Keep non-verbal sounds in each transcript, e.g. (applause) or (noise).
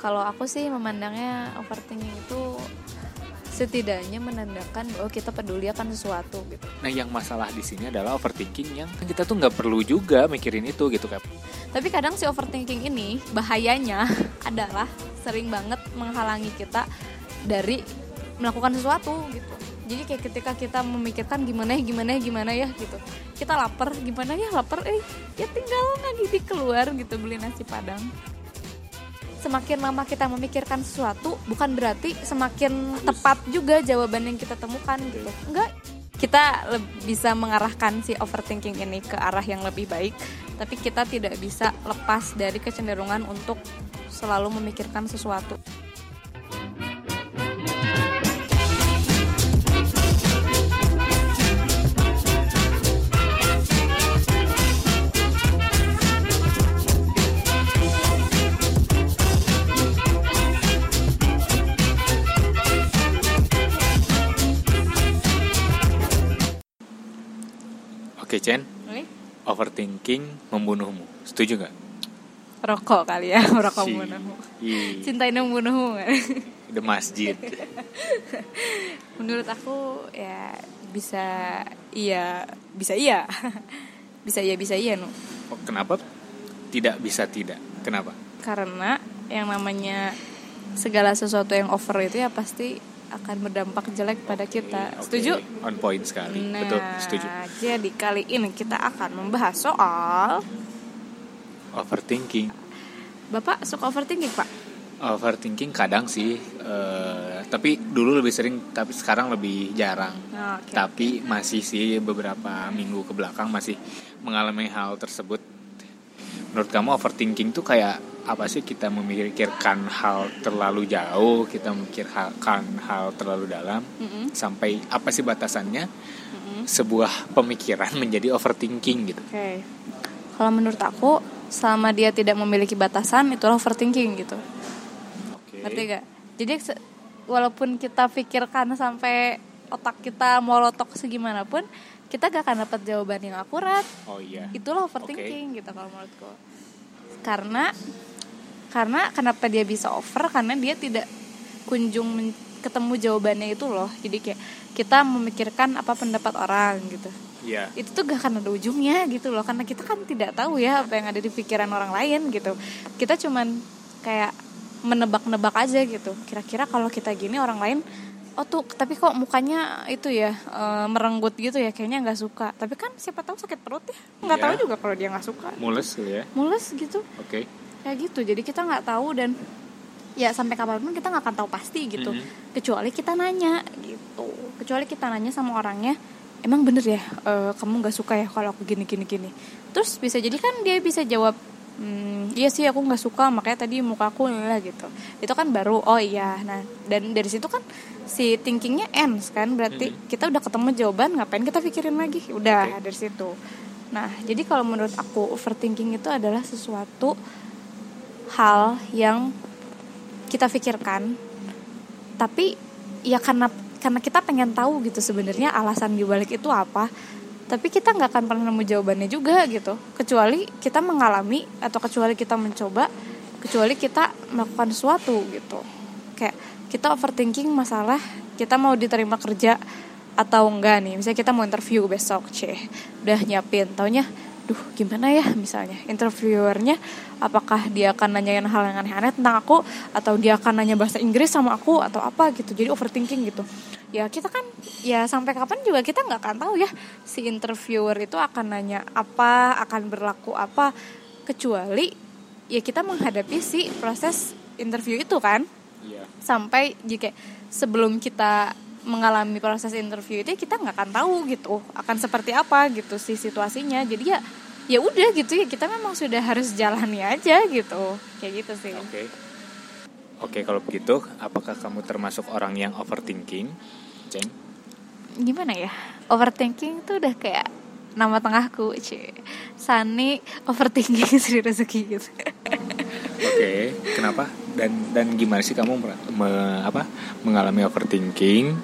kalau aku sih memandangnya overthinking itu setidaknya menandakan bahwa kita peduli akan sesuatu gitu. Nah, yang masalah di sini adalah overthinking yang kita tuh nggak perlu juga mikirin itu gitu kan. Tapi kadang si overthinking ini bahayanya (laughs) adalah sering banget menghalangi kita dari melakukan sesuatu gitu. Jadi kayak ketika kita memikirkan gimana ya gimana ya gimana ya gitu. Kita lapar, gimana ya lapar eh ya tinggal lagi di keluar gitu beli nasi padang semakin lama kita memikirkan sesuatu bukan berarti semakin tepat juga jawaban yang kita temukan gitu. Enggak. Kita bisa mengarahkan si overthinking ini ke arah yang lebih baik tapi kita tidak bisa lepas dari kecenderungan untuk selalu memikirkan sesuatu Oke Chen, overthinking membunuhmu. Setuju nggak? Rokok kali ya, (laughs) rokok Si- membunuhmu. Ih, Cintain membunuhmu. (laughs) The masjid. (laughs) Menurut aku ya bisa iya, bisa iya. bisa iya, bisa iya nu. Oh, kenapa tidak bisa tidak? Kenapa? Karena yang namanya segala sesuatu yang over itu ya pasti akan berdampak jelek pada kita. Oke, Setuju? On point sekali. Nah, Betul, setuju. jadi kali ini kita akan membahas soal Overthinking. Bapak suka overthinking, Pak? Overthinking kadang sih, eh, tapi dulu lebih sering, tapi sekarang lebih jarang. Oke. Tapi masih sih beberapa minggu ke belakang masih mengalami hal tersebut. Menurut kamu overthinking tuh kayak apa sih kita memikirkan hal terlalu jauh, kita memikirkan hal terlalu dalam, Mm-mm, sampai apa sih batasannya mm-mm. sebuah pemikiran (laughs) menjadi overthinking gitu. Oke. Kalau menurut aku, selama dia tidak memiliki batasan, itulah overthinking gitu. Ngerti gak? Jadi walaupun kita pikirkan sampai otak kita molotok segimanapun, kita gak akan dapat jawaban yang akurat. Oh iya. Itulah overthinking gitu kalau menurutku. Karena karena kenapa dia bisa over? Karena dia tidak kunjung men- ketemu jawabannya itu loh. Jadi kayak kita memikirkan apa pendapat orang gitu Iya. itu tuh gak akan ada ujungnya gitu loh karena kita kan tidak tahu ya apa yang ada di pikiran orang lain gitu kita cuman kayak menebak-nebak aja gitu kira-kira kalau kita gini orang lain oh tuh tapi kok mukanya itu ya eh, merenggut gitu ya kayaknya nggak suka tapi kan siapa tahu sakit perut ya nggak Iya. tahu juga kalau dia nggak suka Mules gitu ya. mules gitu Oke. kayak gitu jadi kita nggak tahu dan ya sampai kapan pun kita nggak akan tahu pasti gitu Mhm. kecuali kita nanya gitu kecuali kita nanya sama orangnya emang bener ya eh, kamu nggak suka ya kalau aku gini gini gini terus bisa jadi kan dia bisa jawab "Hmm, iya sih aku nggak suka makanya tadi muka aku lah gitu itu kan baru oh iya nah dan dari situ kan si thinkingnya ends kan berarti Mhm. kita udah ketemu jawaban ngapain kita pikirin lagi udah Oke. dari situ nah jadi kalau menurut aku overthinking itu adalah sesuatu hal yang kita pikirkan tapi ya karena karena kita pengen tahu gitu sebenarnya alasan dibalik itu apa tapi kita nggak akan pernah nemu jawabannya juga gitu. Kecuali kita mengalami atau kecuali kita mencoba kecuali kita melakukan sesuatu gitu. Kayak kita overthinking masalah kita mau diterima kerja atau enggak nih. Misalnya kita mau interview besok ceh udah nyiapin. Taunya duh gimana ya? Misalnya interviewernya apakah dia akan nanyain hal yang aneh-aneh tentang aku? Atau dia akan nanya bahasa Inggris sama aku? Atau apa? Gitu. Jadi overthinking gitu ya kita kan ya sampai kapan juga kita nggak akan tahu ya si interviewer itu akan nanya apa akan berlaku apa. Kecuali ya kita menghadapi si proses interview itu kan. Iya. sampai jika sebelum kita mengalami proses interview itu kita nggak akan tahu gitu akan seperti apa gitu si situasinya. Jadi ya ya udah gitu ya kita memang sudah harus jalani aja gitu. Kayak gitu sih. Oke. Oke, kalau begitu, apakah kamu termasuk orang yang overthinking, Ceng? gimana ya overthinking tuh udah kayak nama tengahku cie Sani overthinking (laughs) Sri Rezeki gitu Oke, kenapa? Dan dan gimana sih kamu me- apa mengalami overthinking?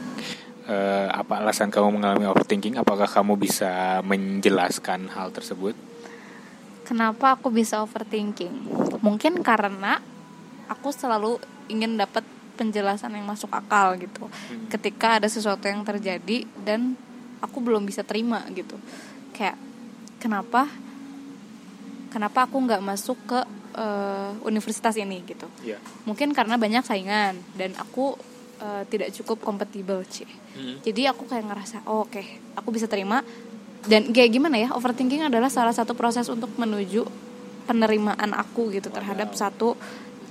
Eh, apa alasan kamu mengalami overthinking? Apakah kamu bisa menjelaskan hal tersebut? Kenapa aku bisa overthinking? Mungkin karena aku selalu ingin dapat penjelasan yang masuk akal gitu Hmm. ketika ada sesuatu yang terjadi dan aku belum bisa terima gitu kayak kenapa kenapa aku nggak masuk ke eh, universitas ini gitu Iya. mungkin karena banyak saingan dan aku eh, tidak cukup kompatibel sih Hmm. jadi aku kayak ngerasa oh, oke aku bisa terima dan kayak gimana ya overthinking adalah salah satu proses untuk menuju penerimaan aku gitu terhadap Wow. satu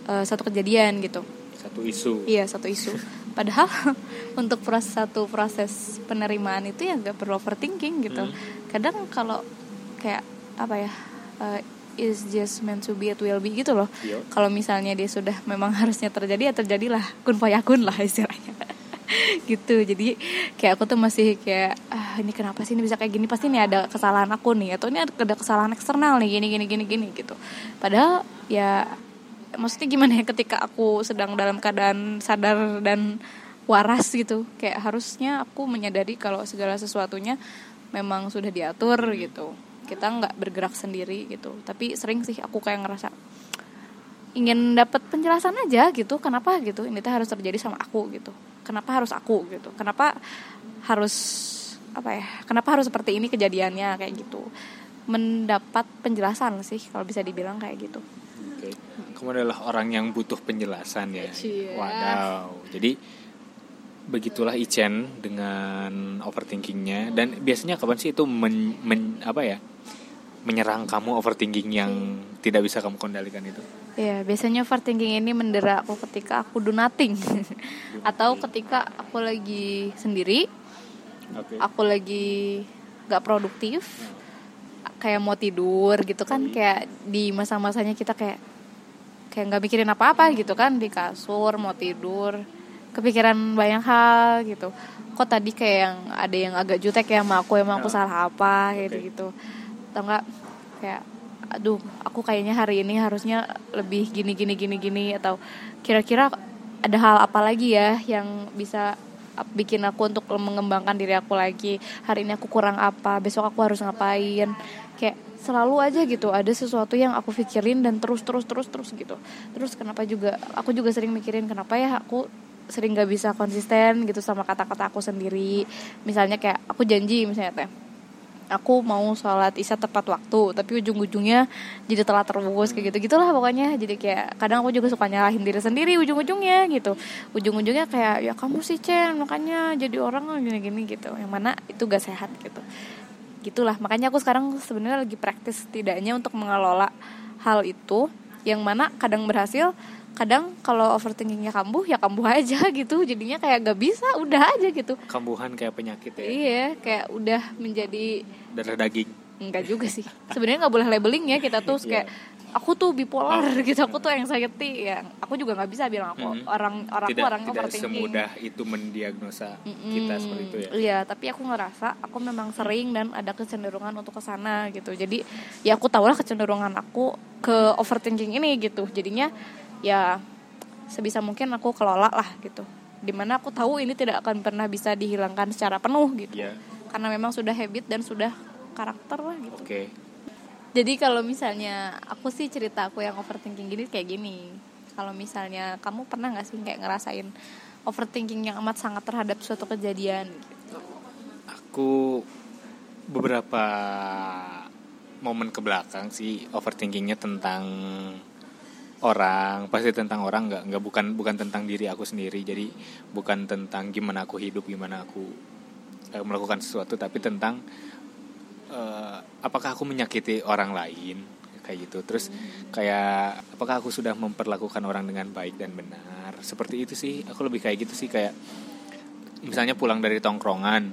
eh, satu kejadian gitu Satu isu. iya satu isu. Padahal (laughs) untuk proses satu proses penerimaan itu ya gak perlu overthinking gitu. Hmm. kadang kalau kayak apa ya eh, is just meant to be it will be gitu loh. Iya. kalau misalnya dia sudah memang (laughs) harusnya terjadi ya terjadilah. Kun fayakun lah istilahnya. (laughs) Gitu. Jadi kayak aku tuh masih kayak ah ini kenapa sih? Ini bisa kayak gini. Pasti ini ada kesalahan aku nih. Atau ini ada kesalahan eksternal nih. Gini gini gini gini gitu. Padahal ya maksudnya gimana ya ketika aku sedang dalam keadaan sadar dan waras gitu? Kayak harusnya aku menyadari kalau segala sesuatunya memang sudah diatur gitu. Kita nggak bergerak sendiri gitu. Tapi sering sih aku kayak ngerasa ingin dapat penjelasan aja gitu kenapa gitu? Ini tuh harus terjadi sama aku gitu. Kenapa harus aku gitu? Kenapa harus apa ya kenapa harus seperti ini kejadiannya? Kayak gitu. Mendapat penjelasan sih kalau bisa dibilang kayak gitu. Kamu adalah orang yang butuh penjelasan ya. Cie. Wadaw. Jadi begitulah Ichen dengan overthinkingnya dan biasanya kapan sih itu men, men- apa ya menyerang kamu overthinking yang tidak bisa kamu kendalikan itu? ya biasanya overthinking ini mendera aku ketika aku do nothing (laughs) atau ketika aku lagi sendiri Oke. aku lagi gak produktif kayak mau tidur gitu kan kayak di masa-masanya kita kayak kayak nggak mikirin apa-apa gitu kan di kasur mau tidur kepikiran banyak hal gitu. Kok tadi kayak yang ada yang agak jutek ya sama aku emang aku Oh. salah apa gitu gitu. Atau enggak kayak aduh aku kayaknya hari ini harusnya lebih gini gini gini gini atau kira-kira ada hal apa lagi ya yang bisa bikin aku untuk mengembangkan diri aku lagi? Hari ini aku kurang apa besok aku harus ngapain? Kayak selalu aja gitu ada sesuatu yang aku pikirin dan terus terus terus terus gitu. Terus kenapa juga aku juga sering mikirin kenapa ya aku sering gak bisa konsisten gitu sama kata-kata aku sendiri. Misalnya kayak aku janji misalnya teh aku mau sholat isya tepat waktu tapi ujung-ujungnya jadi telat terus kayak gitu. Gitulah pokoknya. Jadi kayak kadang aku juga suka nyalahin diri sendiri ujung-ujungnya gitu. Ujung-ujungnya kayak ya kamu sih Chen makanya jadi orang gini-gini gitu. Yang mana itu gak sehat gitu gitulah makanya aku sekarang sebenarnya lagi praktis setidaknya untuk mengelola hal itu yang mana kadang berhasil kadang kalau overthinkingnya kambuh ya kambuh aja (laughs) gitu jadinya kayak gak bisa udah aja gitu Kambuhan kayak penyakit ya. iya kayak udah menjadi Darah daging. Enggak juga sih. Sebenarnya nggak boleh labeling ya kita tuh (laughs) kayak aku tuh bipolar gitu, aku tuh anxiety ya. Aku juga nggak bisa bilang aku Mhm. orang orang tidak aku orang tidak semudah itu mendiagnosa Mm-mm. kita seperti itu ya. Iya, tapi aku ngerasa aku memang sering dan ada kecenderungan untuk ke sana gitu. Jadi ya aku tahu lah kecenderungan aku ke overthinking ini gitu. Jadinya ya sebisa mungkin aku kelola lah gitu. Di mana aku tahu ini tidak akan pernah bisa dihilangkan secara penuh gitu. Iya. Karena memang sudah habit dan sudah karakter lah gitu. Oke. Jadi kalau misalnya aku sih cerita aku yang overthinking gini kayak gini. Kalau misalnya kamu pernah nggak sih kayak ngerasain overthinking yang amat sangat terhadap suatu kejadian gitu. Aku beberapa momen ke belakang sih overthinkingnya tentang orang pasti tentang orang nggak nggak bukan bukan tentang diri aku sendiri jadi bukan tentang gimana aku hidup gimana aku eh, melakukan sesuatu tapi tentang eh, apakah aku menyakiti orang lain? Kayak gitu. Terus kayak apakah aku sudah memperlakukan orang dengan baik dan benar? Seperti itu sih. Aku lebih kayak gitu sih kayak misalnya pulang dari tongkrongan.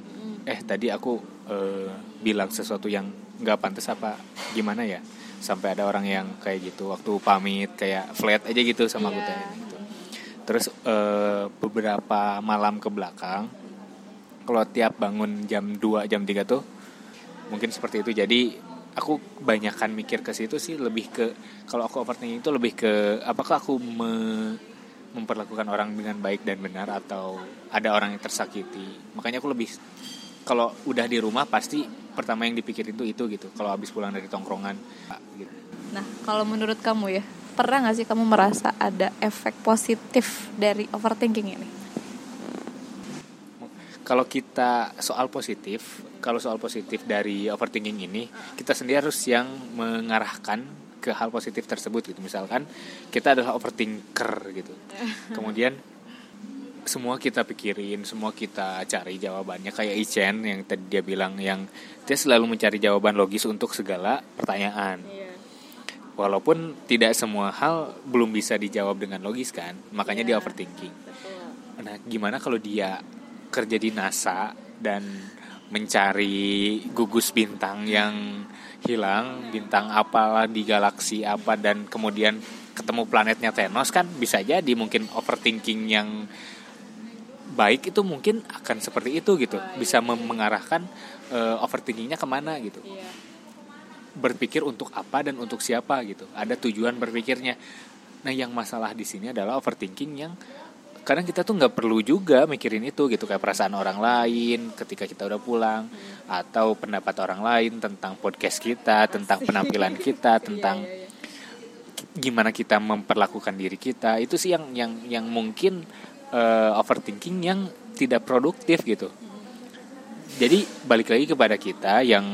Eh tadi aku eh, bilang sesuatu yang nggak pantas apa gimana ya? Sampai ada orang yang kayak gitu. Waktu pamit kayak flat aja gitu sama aku Iya. teh gitu. Terus eh, beberapa malam ke belakang kalau tiap bangun jam 2 jam 3 tuh mungkin seperti itu. Jadi aku banyakkan mikir ke situ sih lebih ke kalau aku overthinking itu lebih ke apakah aku me- memperlakukan orang dengan baik dan benar atau ada orang yang tersakiti. Makanya aku lebih kalau udah di rumah pasti pertama yang dipikir itu itu gitu kalau habis pulang dari tongkrongan. Gitu Nah, kalau menurut kamu ya, pernah nggak sih kamu merasa ada efek positif dari overthinking ini? Kalau kita soal positif kalau soal positif dari overthinking ini kita sendiri harus yang mengarahkan ke hal positif tersebut gitu. Misalkan kita adalah overthinker gitu. (laughs) Kemudian semua kita pikirin semua kita cari jawabannya. Kayak Ichen yang tadi dia bilang yang dia selalu mencari jawaban logis untuk segala pertanyaan. Walaupun tidak semua hal belum bisa dijawab dengan logis kan makanya dia overthinking. Nah gimana kalau dia kerja di NASA dan mencari gugus bintang yang hilang bintang apalah di galaksi apa dan kemudian ketemu planetnya Thanos kan bisa jadi mungkin overthinking yang baik itu mungkin akan seperti itu gitu. Bisa mengarahkan uh, overthinkingnya ke mana gitu. Berpikir untuk apa dan untuk siapa gitu. Ada tujuan berpikirnya. Nah yang masalah di sini adalah overthinking yang kadang kita tuh nggak perlu juga mikirin itu gitu kayak perasaan orang lain ketika kita udah pulang hmm. atau pendapat orang lain tentang podcast kita tentang penampilan kita (laughs) iya, tentang iya, iya. gimana kita memperlakukan diri kita itu sih yang yang yang mungkin uh, overthinking yang tidak produktif gitu jadi balik lagi kepada kita yang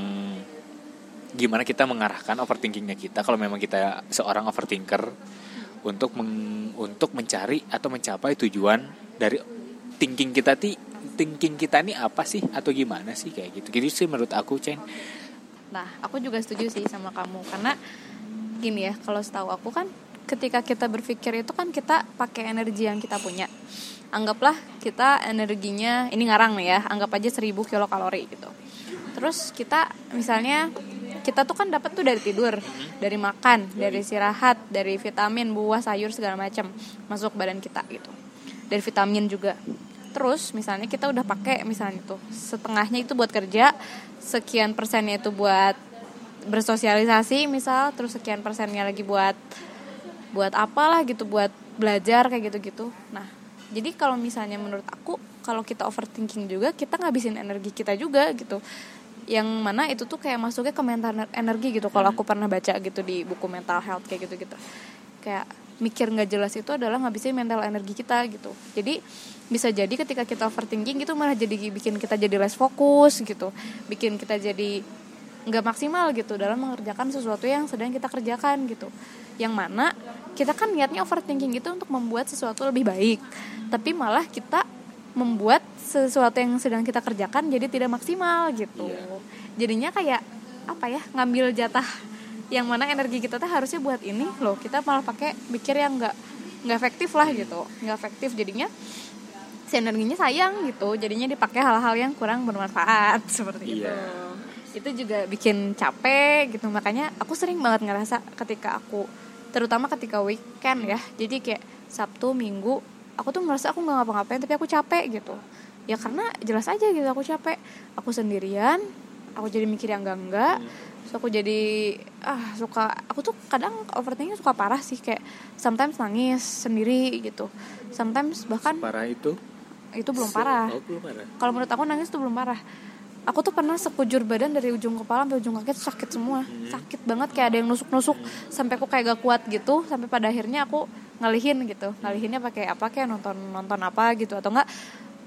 gimana kita mengarahkan overthinkingnya kita kalau memang kita seorang overthinker untuk meng, untuk mencari atau mencapai tujuan dari thinking kita ti thinking kita ini apa sih? Atau gimana sih? Kayak gitu. Gitu sih menurut aku Chen. Nah aku juga setuju sih sama kamu. Karena gini ya kalau setahu aku kan ketika kita berpikir itu kan kita pakai energi yang kita punya. Anggaplah kita energinya ini ngarang nih ya anggap aja 1000 kilokalori gitu. Terus kita misalnya kita tuh kan dapat tuh dari tidur, dari makan, dari istirahat, dari vitamin, buah, sayur segala macam masuk badan kita gitu. Dari vitamin juga. Terus misalnya kita udah pakai misalnya tuh setengahnya itu buat kerja, sekian persennya itu buat bersosialisasi misal, terus sekian persennya lagi buat buat apalah gitu, buat belajar kayak gitu-gitu. Nah, jadi kalau misalnya menurut aku kalau kita overthinking juga kita ngabisin energi kita juga gitu yang mana itu tuh kayak masuknya ke mental energi gitu. Kalau aku pernah baca gitu di buku mental health kayak gitu gitu kayak mikir nggak jelas itu adalah ngabisin mental energi kita gitu. Jadi bisa jadi ketika kita overthinking gitu malah jadi bikin kita jadi less fokus gitu. Bikin kita jadi nggak maksimal gitu dalam mengerjakan sesuatu yang sedang kita kerjakan gitu. Yang mana kita kan niatnya overthinking itu untuk membuat sesuatu lebih baik. Tapi malah kita membuat sesuatu yang sedang kita kerjakan jadi tidak maksimal gitu. Yeah. jadinya kayak apa ya ngambil jatah yang mana energi kita tuh harusnya buat ini loh. Kita malah pakai pikir yang nggak nggak efektif lah gitu. Nggak efektif jadinya si energinya sayang gitu. Jadinya dipakai hal-hal yang kurang bermanfaat (laughs) seperti yeah. itu itu juga bikin capek gitu. Makanya aku sering banget ngerasa ketika aku terutama ketika weekend ya. Jadi kayak Sabtu Minggu aku tuh merasa aku nggak ngapa-ngapain tapi aku capek gitu. Ya karena jelas aja gitu aku capek. Aku sendirian aku jadi mikir yang enggak enggak so aku jadi ah suka aku tuh kadang overthinking suka parah sih kayak sometimes nangis sendiri gitu. Sometimes bahkan parah itu? Itu belum parah, oh, parah. kalau menurut aku nangis tuh belum parah. Aku tuh pernah sekujur badan dari ujung kepala sampai ujung kaki sakit semua. Hmm. sakit banget kayak ada yang nusuk-nusuk. Hmm. sampai aku kayak gak kuat gitu sampai pada akhirnya aku ngalihin gitu ngalihinnya pakai apa kayak nonton nonton apa gitu atau enggak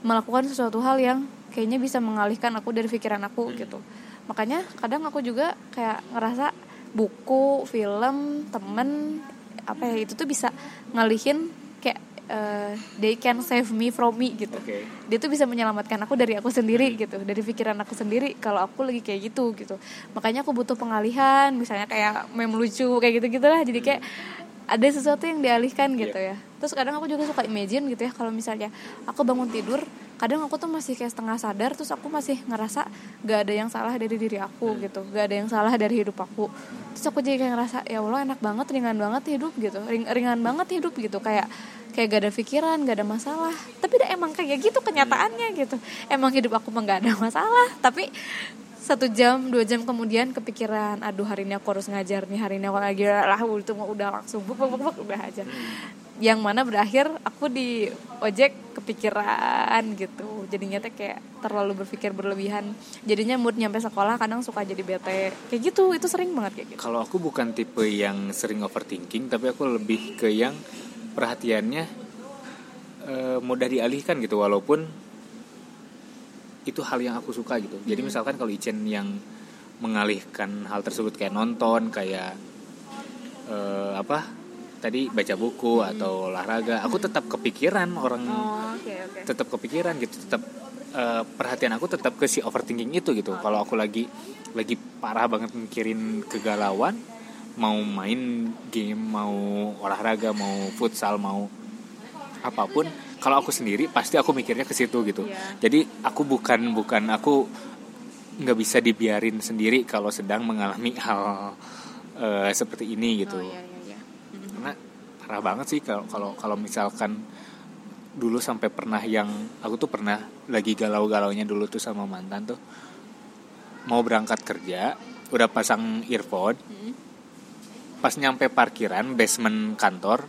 melakukan sesuatu hal yang kayaknya bisa mengalihkan aku dari pikiran aku hmm. gitu makanya kadang aku juga kayak ngerasa buku film temen apa ya itu tuh bisa ngalihin kayak uh, they can save me from me gitu okay. dia tuh bisa menyelamatkan aku dari aku sendiri hmm. gitu dari pikiran aku sendiri kalau aku lagi kayak gitu gitu makanya aku butuh pengalihan misalnya kayak meme lucu kayak gitu gitulah jadi kayak ada sesuatu yang dialihkan gitu yeah. ya. Terus kadang aku juga suka imagine gitu ya kalau misalnya aku bangun tidur kadang aku tuh masih kayak setengah sadar terus aku masih ngerasa gak ada yang salah dari diri aku hmm. gitu gak ada yang salah dari hidup aku. Terus aku jadi kayak ngerasa ya allah enak banget ringan banget hidup gitu. Ring, ringan banget hidup gitu kayak kayak gak ada pikiran gak ada masalah. Tapi udah emang kayak gitu kenyataannya gitu. Emang hidup aku mah gak ada masalah tapi satu jam dua jam kemudian kepikiran aduh hari ini aku harus ngajar nih hari ini aku lagi lah itu mau udah langsung buk buk buk udah aja. Yang mana berakhir aku di ojek kepikiran gitu. Jadinya teh kayak terlalu berpikir berlebihan. Jadinya mood nyampe sekolah kadang suka jadi bete. Kayak gitu itu sering banget kayak gitu. Kalau aku bukan tipe yang sering overthinking tapi aku lebih ke yang perhatiannya e, mudah dialihkan gitu. Walaupun itu hal yang aku suka gitu jadi Hmm. misalkan kalau Ichen yang mengalihkan hal tersebut kayak nonton kayak eh, apa tadi baca buku atau olahraga aku tetap kepikiran orang Hmm. oh oke oke tetap kepikiran gitu tetap eh, perhatian aku tetap ke si overthinking itu gitu kalau aku lagi lagi parah banget mikirin kegalauan mau main game mau olahraga mau futsal mau apa pun kalau aku sendiri pasti aku mikirnya ke situ gitu Iya. jadi aku bukan bukan aku nggak bisa dibiarin sendiri kalau sedang mengalami hal eh, seperti ini gitu oh iya iya Mhm. karena parah banget sih kalau kalau kalau misalkan dulu sampai pernah yang aku tuh pernah lagi galau-galaunya dulu tuh sama mantan tuh mau berangkat kerja udah pasang earphone Mhm. pas nyampe parkiran basement kantor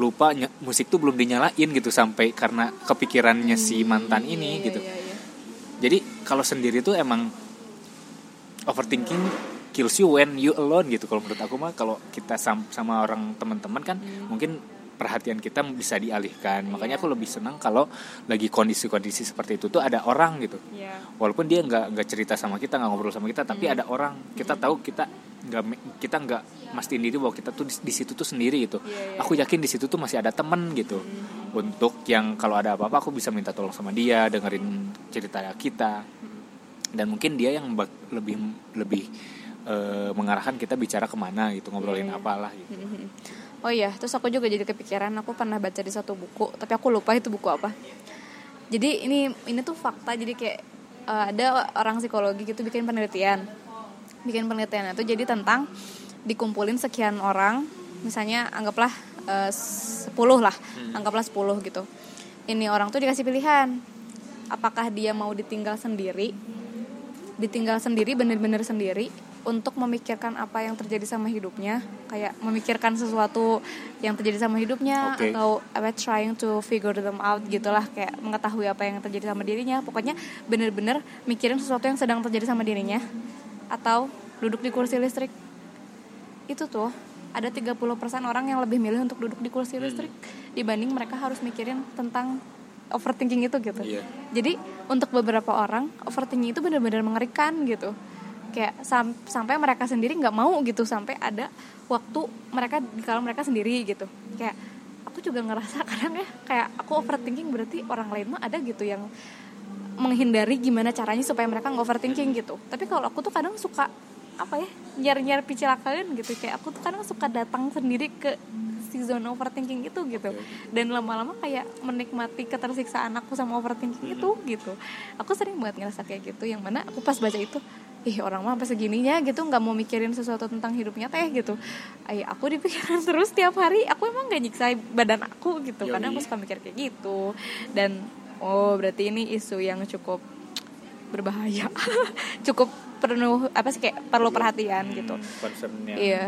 lupa ny- musik tuh belum dinyalain gitu sampai karena kepikirannya si mantan Iya, ini iya, gitu. iya, iya. jadi kalau sendiri tuh emang overthinking kills you when you alone gitu. Kalau menurut aku mah kalau kita sam- sama orang teman-teman kan mungkin perhatian kita bisa dialihkan. Makanya aku lebih senang kalau lagi kondisi-kondisi seperti itu tuh ada orang gitu. Iya. walaupun dia nggak nggak cerita sama kita nggak ngobrol sama kita tapi Hmm. ada orang. Kita tahu kita nggak kita nggak mastiin diri bahwa kita tuh di, di situ tuh sendiri gitu Iya, iya, aku yakin di situ tuh masih ada temen gitu Hmm. untuk yang kalau ada apa-apa aku bisa minta tolong sama dia dengerin cerita kita dan mungkin dia yang lebih lebih eh, mengarahkan kita bicara ke mana gitu ngobrolin Iya, iya. apalah gitu Mhm. Oh iya, terus aku juga jadi kepikiran. Aku pernah baca di satu buku, tapi aku lupa itu buku apa. Jadi ini ini tuh fakta. Jadi kayak eh, ada orang psikologi gitu bikin penelitian, bikin penelitian itu jadi tentang dikumpulin sekian orang, misalnya anggaplah eh, 10 lah, anggaplah 10 gitu. Ini orang tuh dikasih pilihan, apakah dia mau ditinggal sendiri, ditinggal sendiri bener-bener sendiri untuk memikirkan apa yang terjadi sama hidupnya kayak memikirkan sesuatu yang terjadi sama hidupnya Oke. atau apa trying to figure them out gitulah kayak mengetahui apa yang terjadi sama dirinya pokoknya bener-bener mikirin sesuatu yang sedang terjadi sama dirinya atau duduk di kursi listrik itu tuh ada 30% orang yang lebih milih untuk duduk di kursi listrik dibanding mereka harus mikirin tentang overthinking itu gitu. Iya. jadi untuk beberapa orang overthinking itu benar-benar mengerikan gitu. Kayak sam- sampai mereka sendiri nggak mau gitu sampai ada waktu mereka kalau mereka sendiri gitu. Kayak aku juga ngerasa (laughs) kadang ya kayak aku overthinking berarti orang lain mah ada gitu yang menghindari gimana caranya supaya mereka nggak overthinking gitu. Tapi kalau aku tuh kadang suka apa ya nyari-nyari picil kalian gitu. Kayak aku tuh kadang suka datang sendiri ke si zona overthinking itu gitu. Dan lama-lama kayak menikmati ketersiksaan aku sama overthinking itu gitu. Aku sering banget ngerasa kayak gitu. Yang mana aku pas baca itu ih orang mah sampai segininya gitu nggak mau mikirin sesuatu tentang hidupnya teh gitu. Ay aku dipikiran (laughs) terus tiap hari. Aku emang gak nyiksa badan aku gitu. Yoi. karena aku suka mikir kayak gitu. Dan oh berarti ini isu yang cukup berbahaya. (laughs) Cukup penuh apa sih kayak perlu perhatian gitu Hmm, concernnya Iya.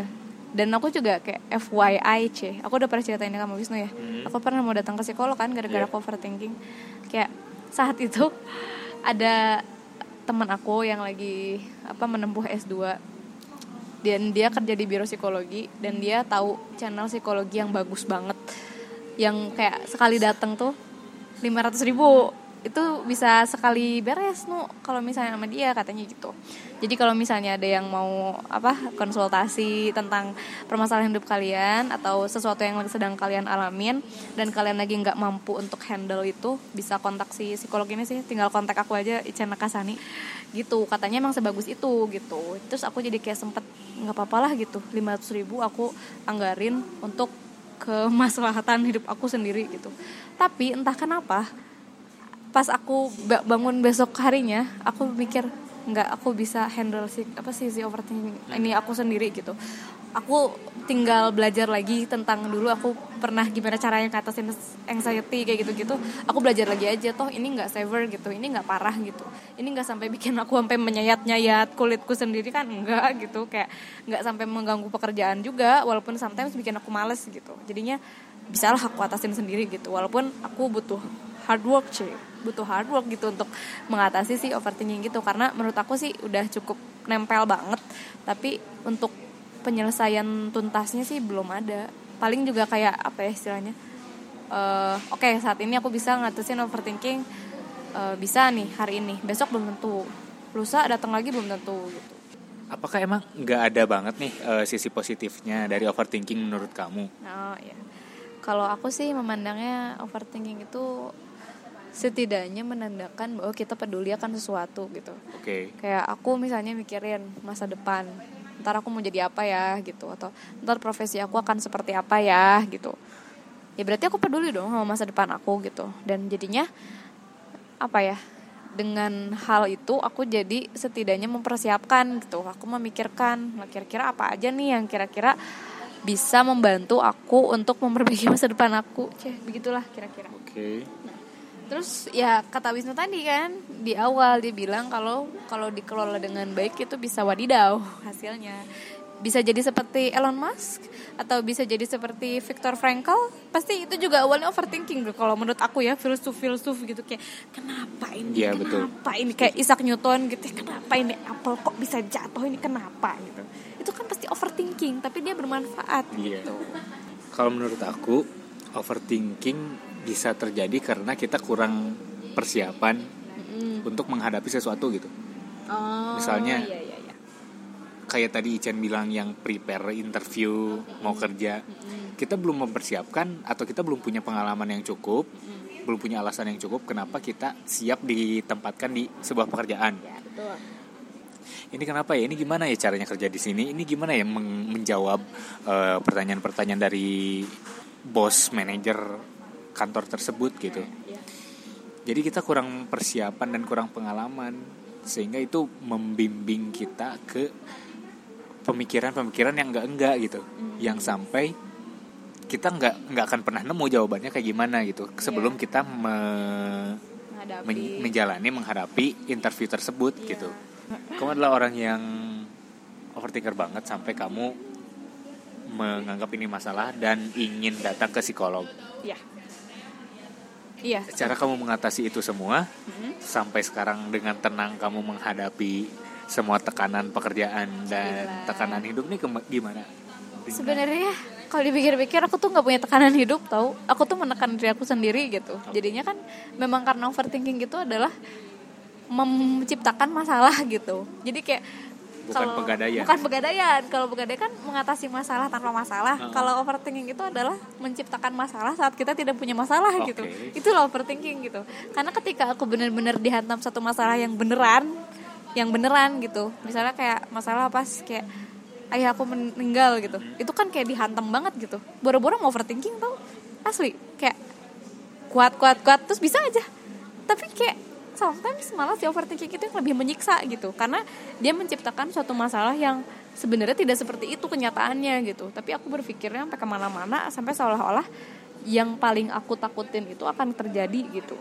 Dan aku juga kayak FYI c, aku udah pernah ceritain ini sama Wisnu ya. Hmm. Aku pernah mau datang ke psikolog kan gara-gara aku overthinking. Kayak saat itu (laughs) ada teman aku yang lagi apa menempuh S2 dan dia kerja di biro psikologi dan dia tahu channel psikologi yang bagus banget yang kayak sekali datang tuh 500 ribu itu bisa sekali beres nu. Kalau misalnya sama dia katanya gitu. Jadi kalau misalnya ada yang mau apa konsultasi tentang permasalahan hidup kalian atau sesuatu yang sedang kalian alamin dan kalian lagi nggak mampu untuk handle itu bisa kontak si psikolog ini sih. Tinggal kontak aku aja Ica Nakasani. Gitu. Katanya emang sebagus itu gitu. Terus aku jadi kayak sempet nggak apa-apa lah gitu. 500 ribu aku anggarin untuk kemaslahatan hidup aku sendiri gitu. Tapi entah kenapa pas aku ba- bangun besok harinya aku mikir nggak aku bisa handle si apa sih si overthinking ini aku sendiri gitu. Aku tinggal belajar lagi tentang dulu aku pernah gimana caranya ngatasin anxiety kayak gitu gitu aku belajar lagi aja toh ini nggak severe gitu ini nggak parah gitu. Ini nggak sampai bikin aku sampai menyayat nyayat kulitku sendiri kan? Enggak gitu kayak nggak sampai mengganggu pekerjaan juga walaupun sometimes bikin aku males gitu. Jadinya bisalah aku atasin sendiri gitu walaupun aku butuh hard work cuy butuh hard work gitu untuk mengatasi si overthinking gitu. Karena menurut aku sih udah cukup nempel banget. Tapi untuk penyelesaian tuntasnya sih belum ada. Paling juga kayak apa ya istilahnya uh, oke okay, saat ini aku bisa ngatasin overthinking uh, bisa nih hari ini. Besok belum tentu. Lusa datang lagi belum tentu gitu. Apakah emang nggak ada banget nih uh, sisi positifnya dari overthinking menurut kamu? Oh ya kalau aku sih memandangnya overthinking itu setidaknya menandakan bahwa kita peduli akan sesuatu gitu. Oke. Okay. Kayak aku misalnya mikirin masa depan, ntar aku mau jadi apa ya gitu, atau ntar profesi aku akan seperti apa ya gitu. Ya berarti aku peduli dong sama masa depan aku gitu. Dan jadinya apa ya? Dengan hal itu aku jadi setidaknya mempersiapkan gitu. Aku memikirkan kira-kira apa aja nih yang kira-kira bisa membantu aku untuk memperbaiki masa depan aku. Ceh, begitulah kira-kira. Oke. Okay terus ya kata Wisnu tadi kan di awal dia bilang kalau kalau dikelola dengan baik itu bisa wadidaw (laughs) hasilnya. Bisa jadi seperti Elon Musk atau bisa jadi seperti Viktor Frankl. Pasti itu juga awalnya overthinking kalau menurut aku ya filsuf filsuf gitu kayak kenapa ini? Ya, kenapa betul. ini? Kayak Isaac Newton gitu kenapa ini? Apel kok bisa jatuh ini? Kenapa? Gitu. Itu kan pasti overthinking tapi dia bermanfaat. Ya. gitu kalau menurut aku overthinking bisa terjadi karena kita kurang persiapan mm. untuk menghadapi sesuatu gitu. Oh, Misalnya iya, iya, iya. kayak tadi Ichen bilang yang prepare interview mm. mau kerja, mm. kita belum mempersiapkan atau kita belum punya pengalaman yang cukup, mm. belum punya alasan yang cukup kenapa kita siap ditempatkan di sebuah pekerjaan. Ya, betul. Ini kenapa ya? Ini gimana ya caranya kerja di sini? Ini gimana ya menjawab uh, pertanyaan-pertanyaan dari bos, manajer kantor tersebut gitu. Iya. Jadi kita kurang persiapan dan kurang pengalaman sehingga itu membimbing kita ke pemikiran-pemikiran yang enggak-enggak gitu, mm. yang sampai kita enggak enggak akan pernah nemu jawabannya kayak gimana gitu sebelum yeah. kita me, men, menjalani menghadapi interview tersebut yeah. gitu. (laughs) Kamu adalah orang yang overthinker banget sampai kamu menganggap ini masalah dan ingin datang ke psikolog. Iya. Iya. Cara kamu mengatasi itu semua mm-hmm. sampai sekarang dengan tenang kamu menghadapi semua tekanan pekerjaan dan Gila. tekanan hidup ini gimana? Sebenarnya kalau dipikir-pikir aku tuh nggak punya tekanan hidup tau. Aku tuh menekan diri aku sendiri gitu. Jadinya kan memang karena overthinking gitu adalah menciptakan masalah gitu. Jadi kayak bukan kalau, pegadaian. bukan pegadaian. Kalau pegadaian kan mengatasi masalah tanpa masalah. Uh -huh. kalau overthinking itu adalah menciptakan masalah saat kita tidak punya masalah okay. gitu. Itulah overthinking gitu. Karena ketika aku benar-benar dihantam satu masalah yang beneran yang beneran gitu. Misalnya kayak masalah pas kayak ayah aku meninggal gitu. Hmm. itu kan kayak dihantam banget gitu. Boro-boro mau overthinking tuh asli. Kayak kuat kuat kuat terus bisa aja. Tapi kayak sometimes malah si overthinking itu yang lebih menyiksa gitu. Karena dia menciptakan suatu masalah yang sebenarnya tidak seperti itu kenyataannya gitu. Tapi aku berpikirnya sampai ke mana-mana sampai seolah-olah yang paling aku takutin itu akan terjadi gitu.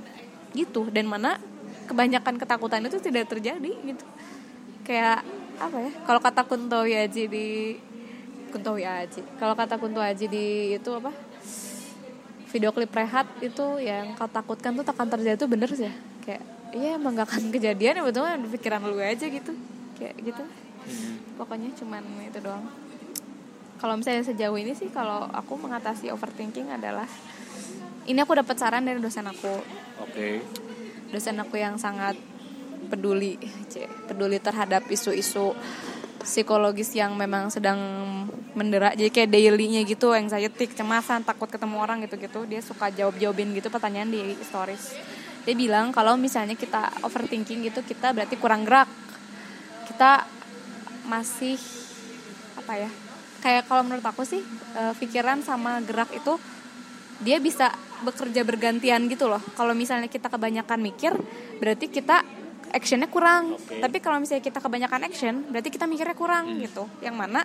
Gitu. Dan mana kebanyakan ketakutan itu tidak terjadi gitu. Kayak apa ya kalau kata Kunto Yaji di Kunto Yaji kalau kata Kunto Yaji di itu apa video klip rehat itu yang kau takutkan tuh takkan terjadi itu bener sih ya. Kayak iya emang gak akan kejadian ya betul pikiran lu aja gitu. Kayak gitu. Hmm. pokoknya cuman itu doang. Kalau misalnya sejauh ini sih kalau aku mengatasi overthinking adalah ini aku dapat saran dari dosen aku. Oke. Okay. dosen aku yang sangat peduli peduli terhadap isu-isu psikologis yang memang sedang mendera jadi kayak dailynya gitu anxiety kecemasan takut ketemu orang gitu gitu dia suka jawab jawabin gitu pertanyaan di stories dia bilang kalau misalnya kita overthinking gitu kita berarti kurang gerak kita masih apa ya kayak kalau menurut aku sih uh, pikiran sama gerak itu dia bisa bekerja bergantian gitu loh kalau misalnya kita kebanyakan mikir berarti kita actionnya kurang okay. tapi kalau misalnya kita kebanyakan action berarti kita mikirnya kurang hmm. gitu yang mana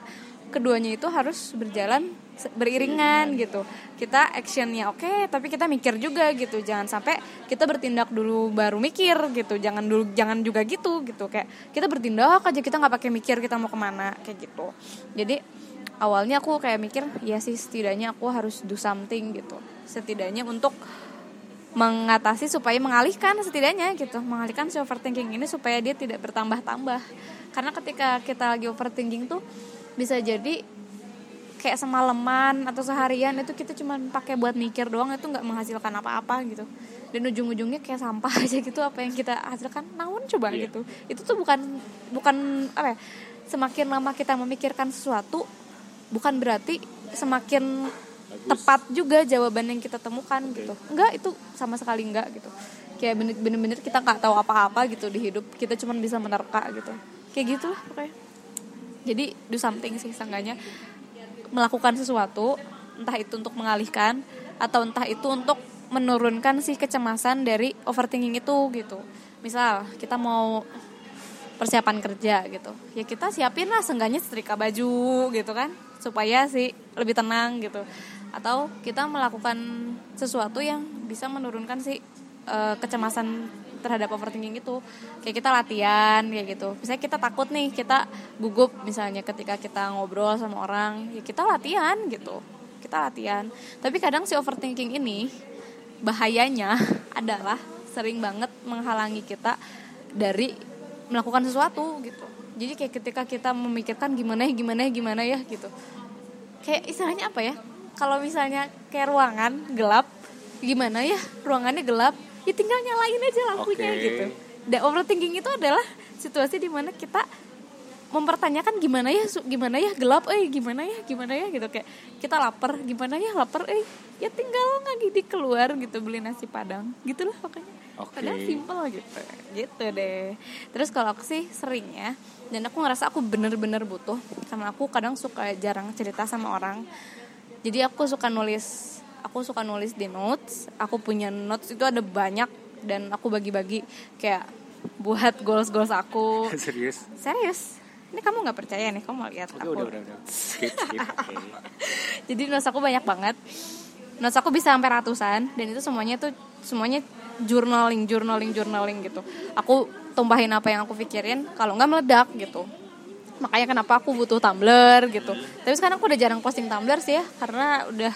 keduanya itu harus berjalan beriringan gitu. Kita actionnya oke okay, tapi kita mikir juga gitu. Jangan sampai kita bertindak dulu baru mikir gitu. Jangan dulu jangan juga gitu gitu. Kayak kita bertindak aja kita nggak pakai mikir kita mau ke mana kayak gitu. Jadi awalnya aku kayak mikir ya sih setidaknya aku harus do something gitu. Setidaknya untuk mengatasi supaya mengalihkan setidaknya gitu. Mengalihkan si overthinking ini supaya dia tidak bertambah-tambah. Karena ketika kita lagi overthinking tuh bisa jadi kayak semalaman atau seharian itu kita cuma pakai buat mikir doang itu nggak menghasilkan apa-apa gitu dan ujung-ujungnya kayak sampah (laughs) aja gitu apa yang kita hasilkan namun coba yeah. gitu itu tuh bukan bukan apa ya semakin lama kita memikirkan sesuatu bukan berarti semakin Bagus. tepat juga jawaban yang kita temukan okay. gitu enggak itu sama sekali enggak gitu kayak bener-bener kita nggak tahu apa-apa gitu di hidup kita cuma bisa menerka gitu kayak gitulah pokoknya jadi do something sih seenggaknya. Melakukan sesuatu entah itu untuk mengalihkan atau entah itu untuk menurunkan sih kecemasan dari overthinking itu gitu. Misal kita mau persiapan kerja gitu. Ya kita siapin lah seenggaknya setrika baju gitu kan. Supaya sih lebih tenang gitu. Atau kita melakukan sesuatu yang bisa menurunkan sih uh, kecemasan terhadap overthinking itu. Kayak kita latihan kayak gitu. Misalnya kita takut nih kita gugup misalnya ketika kita ngobrol sama orang ya kita latihan gitu. Kita latihan. Tapi kadang si overthinking ini bahayanya (laughs) adalah sering banget menghalangi kita dari melakukan sesuatu gitu. Jadi kayak ketika kita memikirkan gimana ya gimana ya gimana ya gitu. Kayak istilahnya apa ya? Kalau misalnya kayak ruangan gelap gimana ya? Ruangannya gelap ya tinggal nyalain aja lampunya okay. gitu. Dan overthinking itu adalah situasi di mana kita mempertanyakan gimana ya gimana ya gelap eh gimana ya gimana ya gitu. Kayak kita lapar gimana ya lapar eh ya tinggal lagi di keluar gitu beli nasi padang. Gitulah pokoknya. Okay. padahal simple gitu gitu deh. Terus kalau aku sih sering ya dan aku ngerasa aku bener-bener butuh karena aku kadang suka jarang cerita sama orang. Jadi aku suka nulis aku suka nulis di notes aku punya notes itu ada banyak dan aku bagi-bagi kayak buat goals goals aku. (laughs) Serius? Serius. Ini kamu nggak percaya nih kamu mau lihat aku. udah, udah, udah. Skip, skip. Okay. (laughs) jadi notes aku banyak banget. Notes aku bisa sampai ratusan dan itu semuanya tuh semuanya journaling journaling journaling gitu. Aku tumpahin apa yang aku pikirin kalau nggak meledak gitu. Makanya kenapa aku butuh tumbler gitu. Tapi sekarang aku udah jarang posting tumbler sih ya karena udah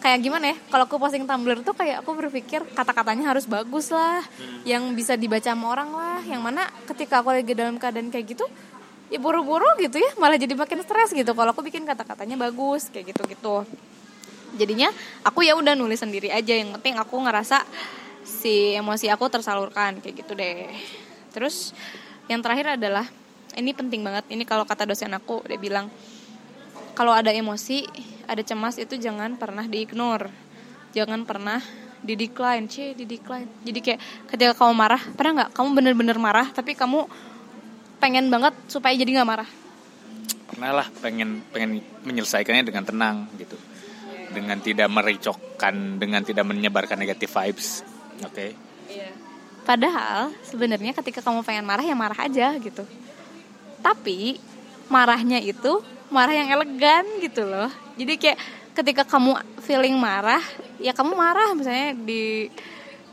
kayak gimana ya? Kalau aku posting Tumblr tuh kayak aku berpikir kata-katanya harus bagus lah hmm. yang bisa dibaca sama orang lah. Yang mana ketika aku lagi dalam keadaan kayak gitu ya buru-buru gitu ya malah jadi makin stres gitu. Kalau aku bikin kata-katanya bagus kayak gitu-gitu. Jadinya aku ya udah nulis sendiri aja yang penting aku ngerasa si emosi aku tersalurkan kayak gitu deh. Terus yang terakhir adalah ini penting banget ini kalau kata dosen aku dia bilang kalau ada emosi, ada cemas itu jangan pernah diignore. Jangan pernah di decline, cie di decline. Jadi kayak ketika kamu marah, pernah nggak kamu bener-bener marah tapi kamu pengen banget supaya jadi nggak marah? Pernah lah, pengen pengen menyelesaikannya dengan tenang gitu. Dengan tidak mericokkan, dengan tidak menyebarkan negatif vibes. Oke. Okay? Iya. Padahal sebenarnya ketika kamu pengen marah ya marah aja gitu. Tapi marahnya itu marah yang elegan gitu loh. Jadi kayak ketika kamu feeling marah ya kamu marah. Misalnya di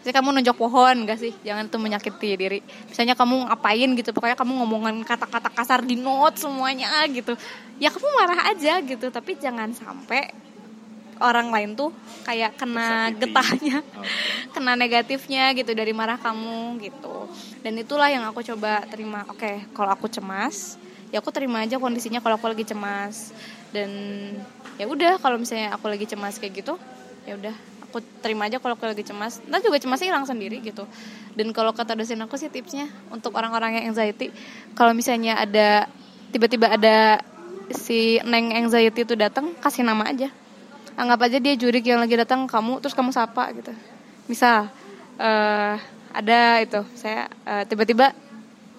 misalnya kamu nonjok pohon gak sih? Jangan tuh menyakiti diri. Misalnya kamu ngapain gitu pokoknya kamu ngomongin kata-kata kasar di note semuanya gitu. Ya kamu marah aja gitu tapi jangan sampai orang lain tuh kayak kena getahnya okay. kena negatifnya gitu dari marah kamu gitu. Dan itulah yang aku coba terima. Oke okay, kalau aku cemas ya aku terima aja kondisinya kalau aku lagi cemas. Dan ya udah kalau misalnya aku lagi cemas kayak gitu ya udah aku terima aja kalau aku lagi cemas. Dan juga cemasnya hilang sendiri gitu. Dan kalau kata dosen aku sih tipsnya untuk orang-orang yang anxiety kalau misalnya ada tiba-tiba ada si neng anxiety itu datang kasih nama aja. Anggap aja dia jurik yang lagi datang kamu terus kamu sapa gitu. Misal uh, ada itu saya uh, tiba-tiba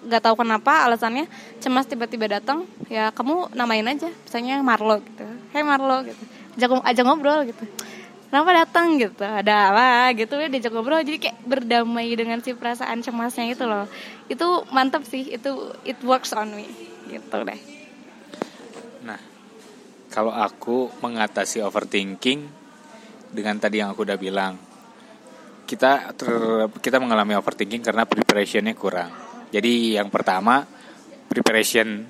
nggak tahu kenapa alasannya cemas tiba-tiba datang ya kamu namain aja misalnya Marlo gitu. Hey Marlo gitu. Ajak ajak ngobrol gitu. Kenapa datang gitu? Ada apa gitu ya diajak ngobrol. Jadi kayak berdamai dengan si perasaan cemasnya itu loh. Itu mantap sih itu it works on me gitu deh. Nah kalau aku mengatasi overthinking dengan tadi yang aku udah bilang kita ter, kita mengalami overthinking karena preparationnya kurang jadi yang pertama preparation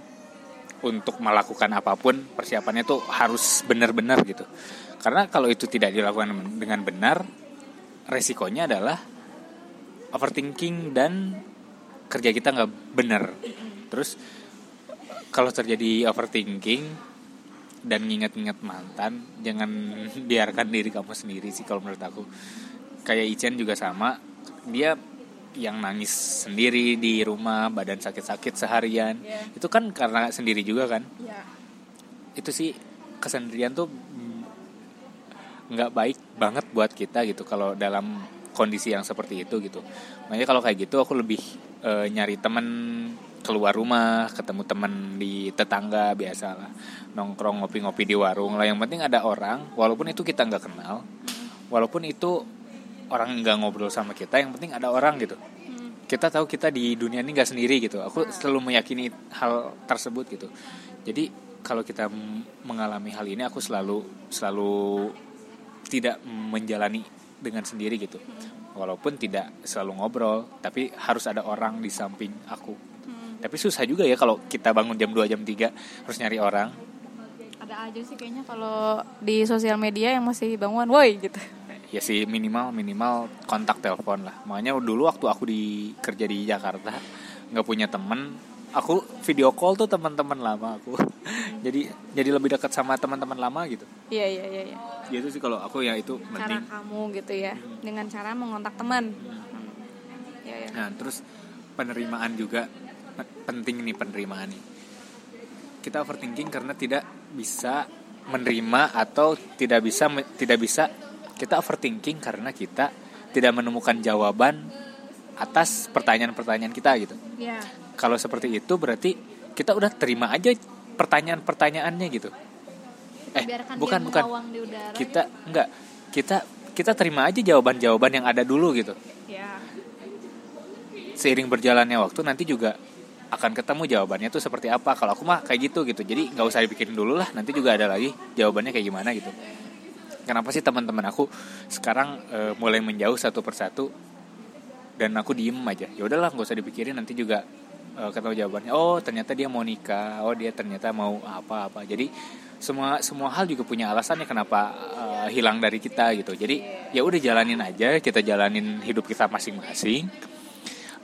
untuk melakukan apa pun persiapannya tuh harus benar-benar gitu. Karena kalau itu tidak dilakukan dengan benar resikonya adalah overthinking dan kerja kita nggak benar. Terus kalau terjadi overthinking dan nginget-nginget mantan jangan (laughs) biarkan diri kamu sendiri sih kalau menurut aku. Kayak Ichen juga sama dia yang nangis sendiri di rumah badan sakit-sakit seharian. Yeah. itu kan karena sendiri juga kan? Ya itu sih kesendirian tuh nggak baik banget buat kita gitu kalau dalam kondisi yang seperti itu gitu. Makanya kalau kayak gitu aku lebih eh, nyari temen keluar rumah ketemu temen di tetangga biasa lah. Nongkrong ngopi-ngopi di warung lah. Yang penting ada orang walaupun itu kita nggak kenal walaupun itu orang nggak ngobrol sama kita yang penting ada orang gitu. Kita tahu kita di dunia ini nggak sendiri gitu. Aku selalu meyakini hal tersebut gitu. Jadi kalau kita mengalami hal ini aku selalu selalu tidak menjalani dengan sendiri gitu. Walaupun tidak selalu ngobrol tapi harus ada orang di samping aku. Tapi susah juga ya kalau kita bangun jam 2 jam 3 harus nyari orang. Ada aja sih kayaknya kalau di sosial media yang masih bangun woi gitu ya sih minimal minimal kontak telepon lah. Makanya dulu waktu aku di kerja di Jakarta nggak punya temen aku video call tuh teman-teman lama aku. (laughs) Jadi jadi lebih dekat sama teman-teman lama gitu. Iya iya iya iya. gitu sih kalau aku ya itu cara penting kamu gitu ya dengan cara mengontak teman. Ya ya nah terus penerimaan juga pe- penting nih penerimaan nih. Kita overthinking karena tidak bisa menerima atau tidak bisa tidak bisa kita overthinking karena kita tidak menemukan jawaban atas pertanyaan-pertanyaan kita gitu. Ya kalau seperti itu berarti kita udah terima aja pertanyaan-pertanyaannya gitu. Eh biarkan bukan dia bukan. mengawang di udara. Kita enggak. Kita kita terima aja jawaban-jawaban yang ada dulu gitu. Ya seiring berjalannya waktu nanti juga akan ketemu jawabannya tuh seperti apa. Kalau aku mah kayak gitu gitu. Jadi nggak usah dipikirin dulu lah. Nanti juga ada lagi jawabannya kayak gimana gitu kenapa sih teman-teman aku sekarang eh, mulai menjauh satu persatu dan aku diem aja? Ya udahlah nggak usah dipikirin nanti juga eh, ketemu jawabannya. Oh ternyata dia mau nikah. Oh dia ternyata mau apa apa jadi semua semua hal juga punya alasannya kenapa eh, hilang dari kita gitu. Jadi ya udah jalanin aja. Kita jalanin hidup kita masing-masing.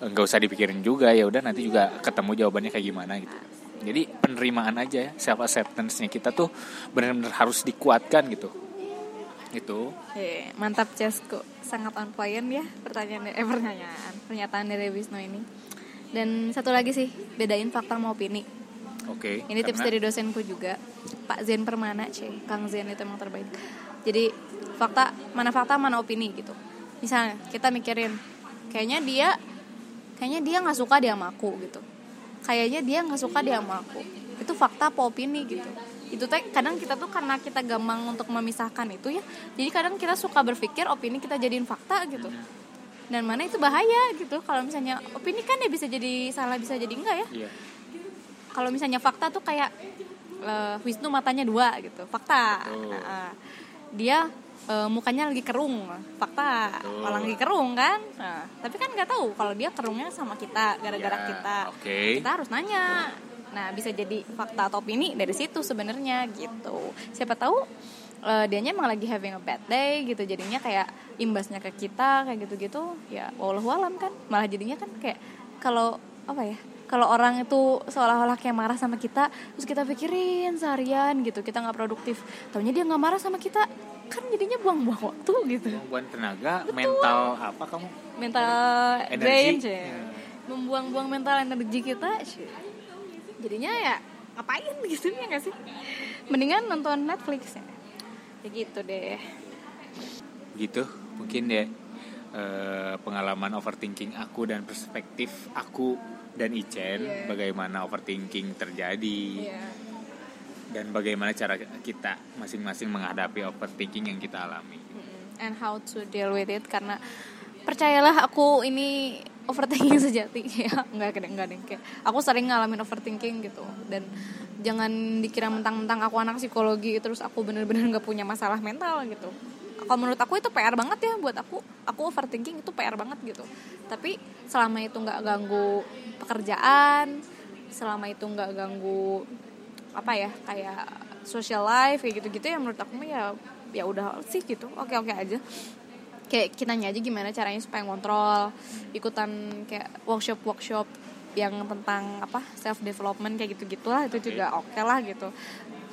Nggak usah dipikirin juga. Ya udah nanti juga ketemu jawabannya kayak gimana gitu. Jadi penerimaan aja ya. Self acceptance nya kita tuh benar-benar harus dikuatkan gitu gitu Eh, mantap Cesku sangat on point ya pertanyaan eh pertanyaan. Pernyataan dari Wisnu ini. Dan satu lagi sih bedain fakta sama opini. Oke ini tips karena- dari dosenku juga. Pak Zen Permana c. Kang Zen itu emang terbaik. Jadi fakta mana fakta mana opini gitu. Misalnya kita mikirin kayaknya dia kayaknya dia nggak suka dia sama aku gitu. Kayaknya dia nggak suka dia sama aku. Itu fakta apa opini gitu itu teh kadang kita tuh karena kita gampang untuk memisahkan itu ya. Jadi kadang kita suka berpikir opini kita jadiin fakta gitu. Dan mana itu bahaya gitu. Kalau misalnya opini kan ya bisa jadi salah bisa jadi enggak ya. Iya. Kalau misalnya fakta tuh kayak eh, Wisnu matanya dua gitu fakta. Nah, dia eh, mukanya lagi kerung fakta. Betul. orang lagi kerung kan? Nah, tapi kan nggak tahu kalau dia kerungnya sama kita gara-gara Ya, kita. kita harus nanya nah bisa jadi fakta atau opini dari situ sebenarnya gitu siapa tahu eh, dianya emang lagi having a bad day gitu jadinya kayak imbasnya ke kita kayak gitu-gitu ya wallahu alam kan malah jadinya kan kayak kalau apa ya kalau orang itu seolah-olah kayak marah sama kita terus kita pikirin seharian gitu kita nggak produktif taunya dia nggak marah sama kita kan jadinya buang-buang waktu gitu buat tenaga mental apa kamu mental Energi. drain Cie. Ya. membuang-buang mental energi kita. Jadinya ya ngapain gitu ya nggak sih? Mendingan nonton Netflix ya. Ya gitu deh. Gitu mungkin ya eh, pengalaman overthinking aku dan perspektif aku dan Ichen Iya. bagaimana overthinking terjadi. Dan bagaimana cara kita masing-masing menghadapi overthinking yang kita alami. And how to deal with it karena percayalah aku ini overthinking (laughs) sejati. Ya nggak kadang enggak deh. Kayak aku sering ngalamin overthinking gitu. Dan jangan dikira mentang-mentang aku anak psikologi terus aku bener-bener nggak punya masalah mental gitu. Kalau menurut aku itu PR banget ya buat aku. Aku overthinking itu PR banget gitu. Tapi selama itu nggak ganggu pekerjaan selama itu nggak ganggu apa ya kayak social life kayak gitu-gitu ya menurut aku ya ya udah sih gitu. Oke oke aja kayak kita aja gimana caranya supaya ngontrol ikutan kayak workshop workshop yang tentang apa self development kayak gitu gitulah itu juga oke. okay lah gitu.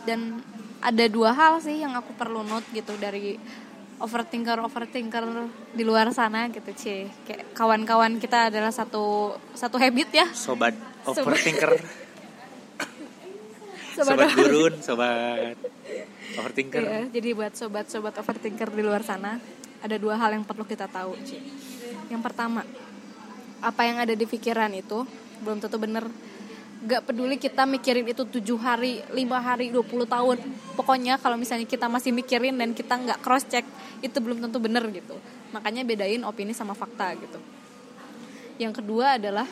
Dan ada dua hal sih yang aku perlu note gitu dari overthinker overthinker di luar sana gitu cie kayak kawan-kawan kita adalah satu satu habit ya. Sobat (laughs) overthinker. (laughs) Sobat, sobat gurun sobat overthinker. Ya, jadi buat sobat-sobat overthinker di luar sana ada dua hal yang perlu kita tahu cie yang pertama apa yang ada di pikiran itu belum tentu bener gak peduli kita mikirin itu tujuh hari, lima hari, 20 tahun. Pokoknya kalau misalnya kita masih mikirin dan kita nggak cross check, itu belum tentu bener gitu. Makanya bedain opini sama fakta gitu. Yang kedua adalah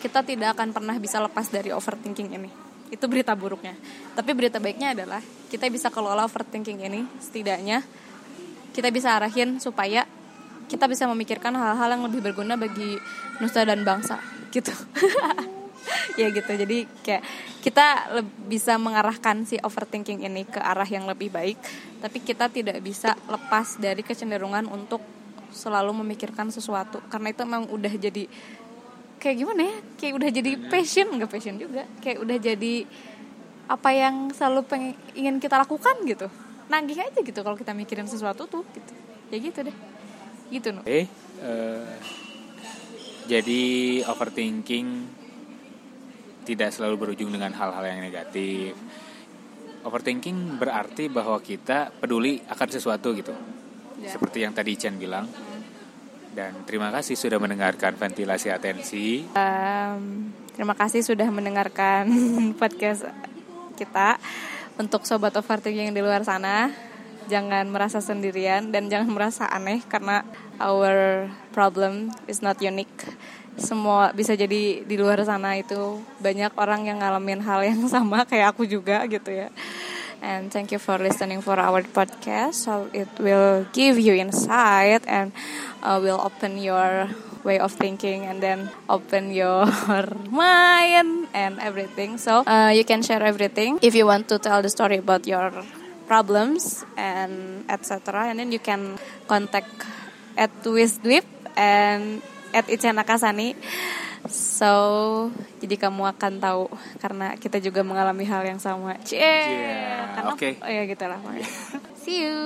kita tidak akan pernah bisa lepas dari overthinking ini. Itu berita buruknya. Tapi berita baiknya adalah kita bisa kelola overthinking ini setidaknya kita bisa arahin supaya kita bisa memikirkan hal-hal yang lebih berguna bagi nusa dan bangsa gitu. (laughs) ya gitu jadi kayak kita bisa mengarahkan si overthinking ini ke arah yang lebih baik tapi kita tidak bisa lepas dari kecenderungan untuk selalu memikirkan sesuatu karena itu memang udah jadi kayak gimana ya kayak udah jadi passion nggak passion juga kayak udah jadi apa yang selalu pengen ingin kita lakukan gitu nagih aja gitu kalau kita mikirin sesuatu tuh gitu ya gitu deh gitu no. Eh, uh, jadi overthinking tidak selalu berujung dengan hal-hal yang negatif. Overthinking berarti bahwa kita peduli akan sesuatu gitu. Ya. Seperti yang tadi Chen bilang. Dan terima kasih sudah mendengarkan ventilasi atensi. Um, terima kasih sudah mendengarkan (laughs) podcast kita. Untuk sobat overthinking yang di luar sana, jangan merasa sendirian dan jangan merasa aneh karena our problem is not unique. Semua bisa jadi di luar sana itu banyak orang yang ngalamin hal yang (laughs) sama kayak aku juga gitu ya. And thank you for listening for our podcast. So it will give you insight and uh, will open your way of thinking and then open your (laughs) mind and everything so uh, you can share everything if you want to tell the story about your problems and etc and then you can contact at Wisdwip and at Ica Nakasani. So, jadi kamu akan tahu karena kita juga mengalami hal yang sama. Cie, yeah, karena okay. oh ya gitulah. See you.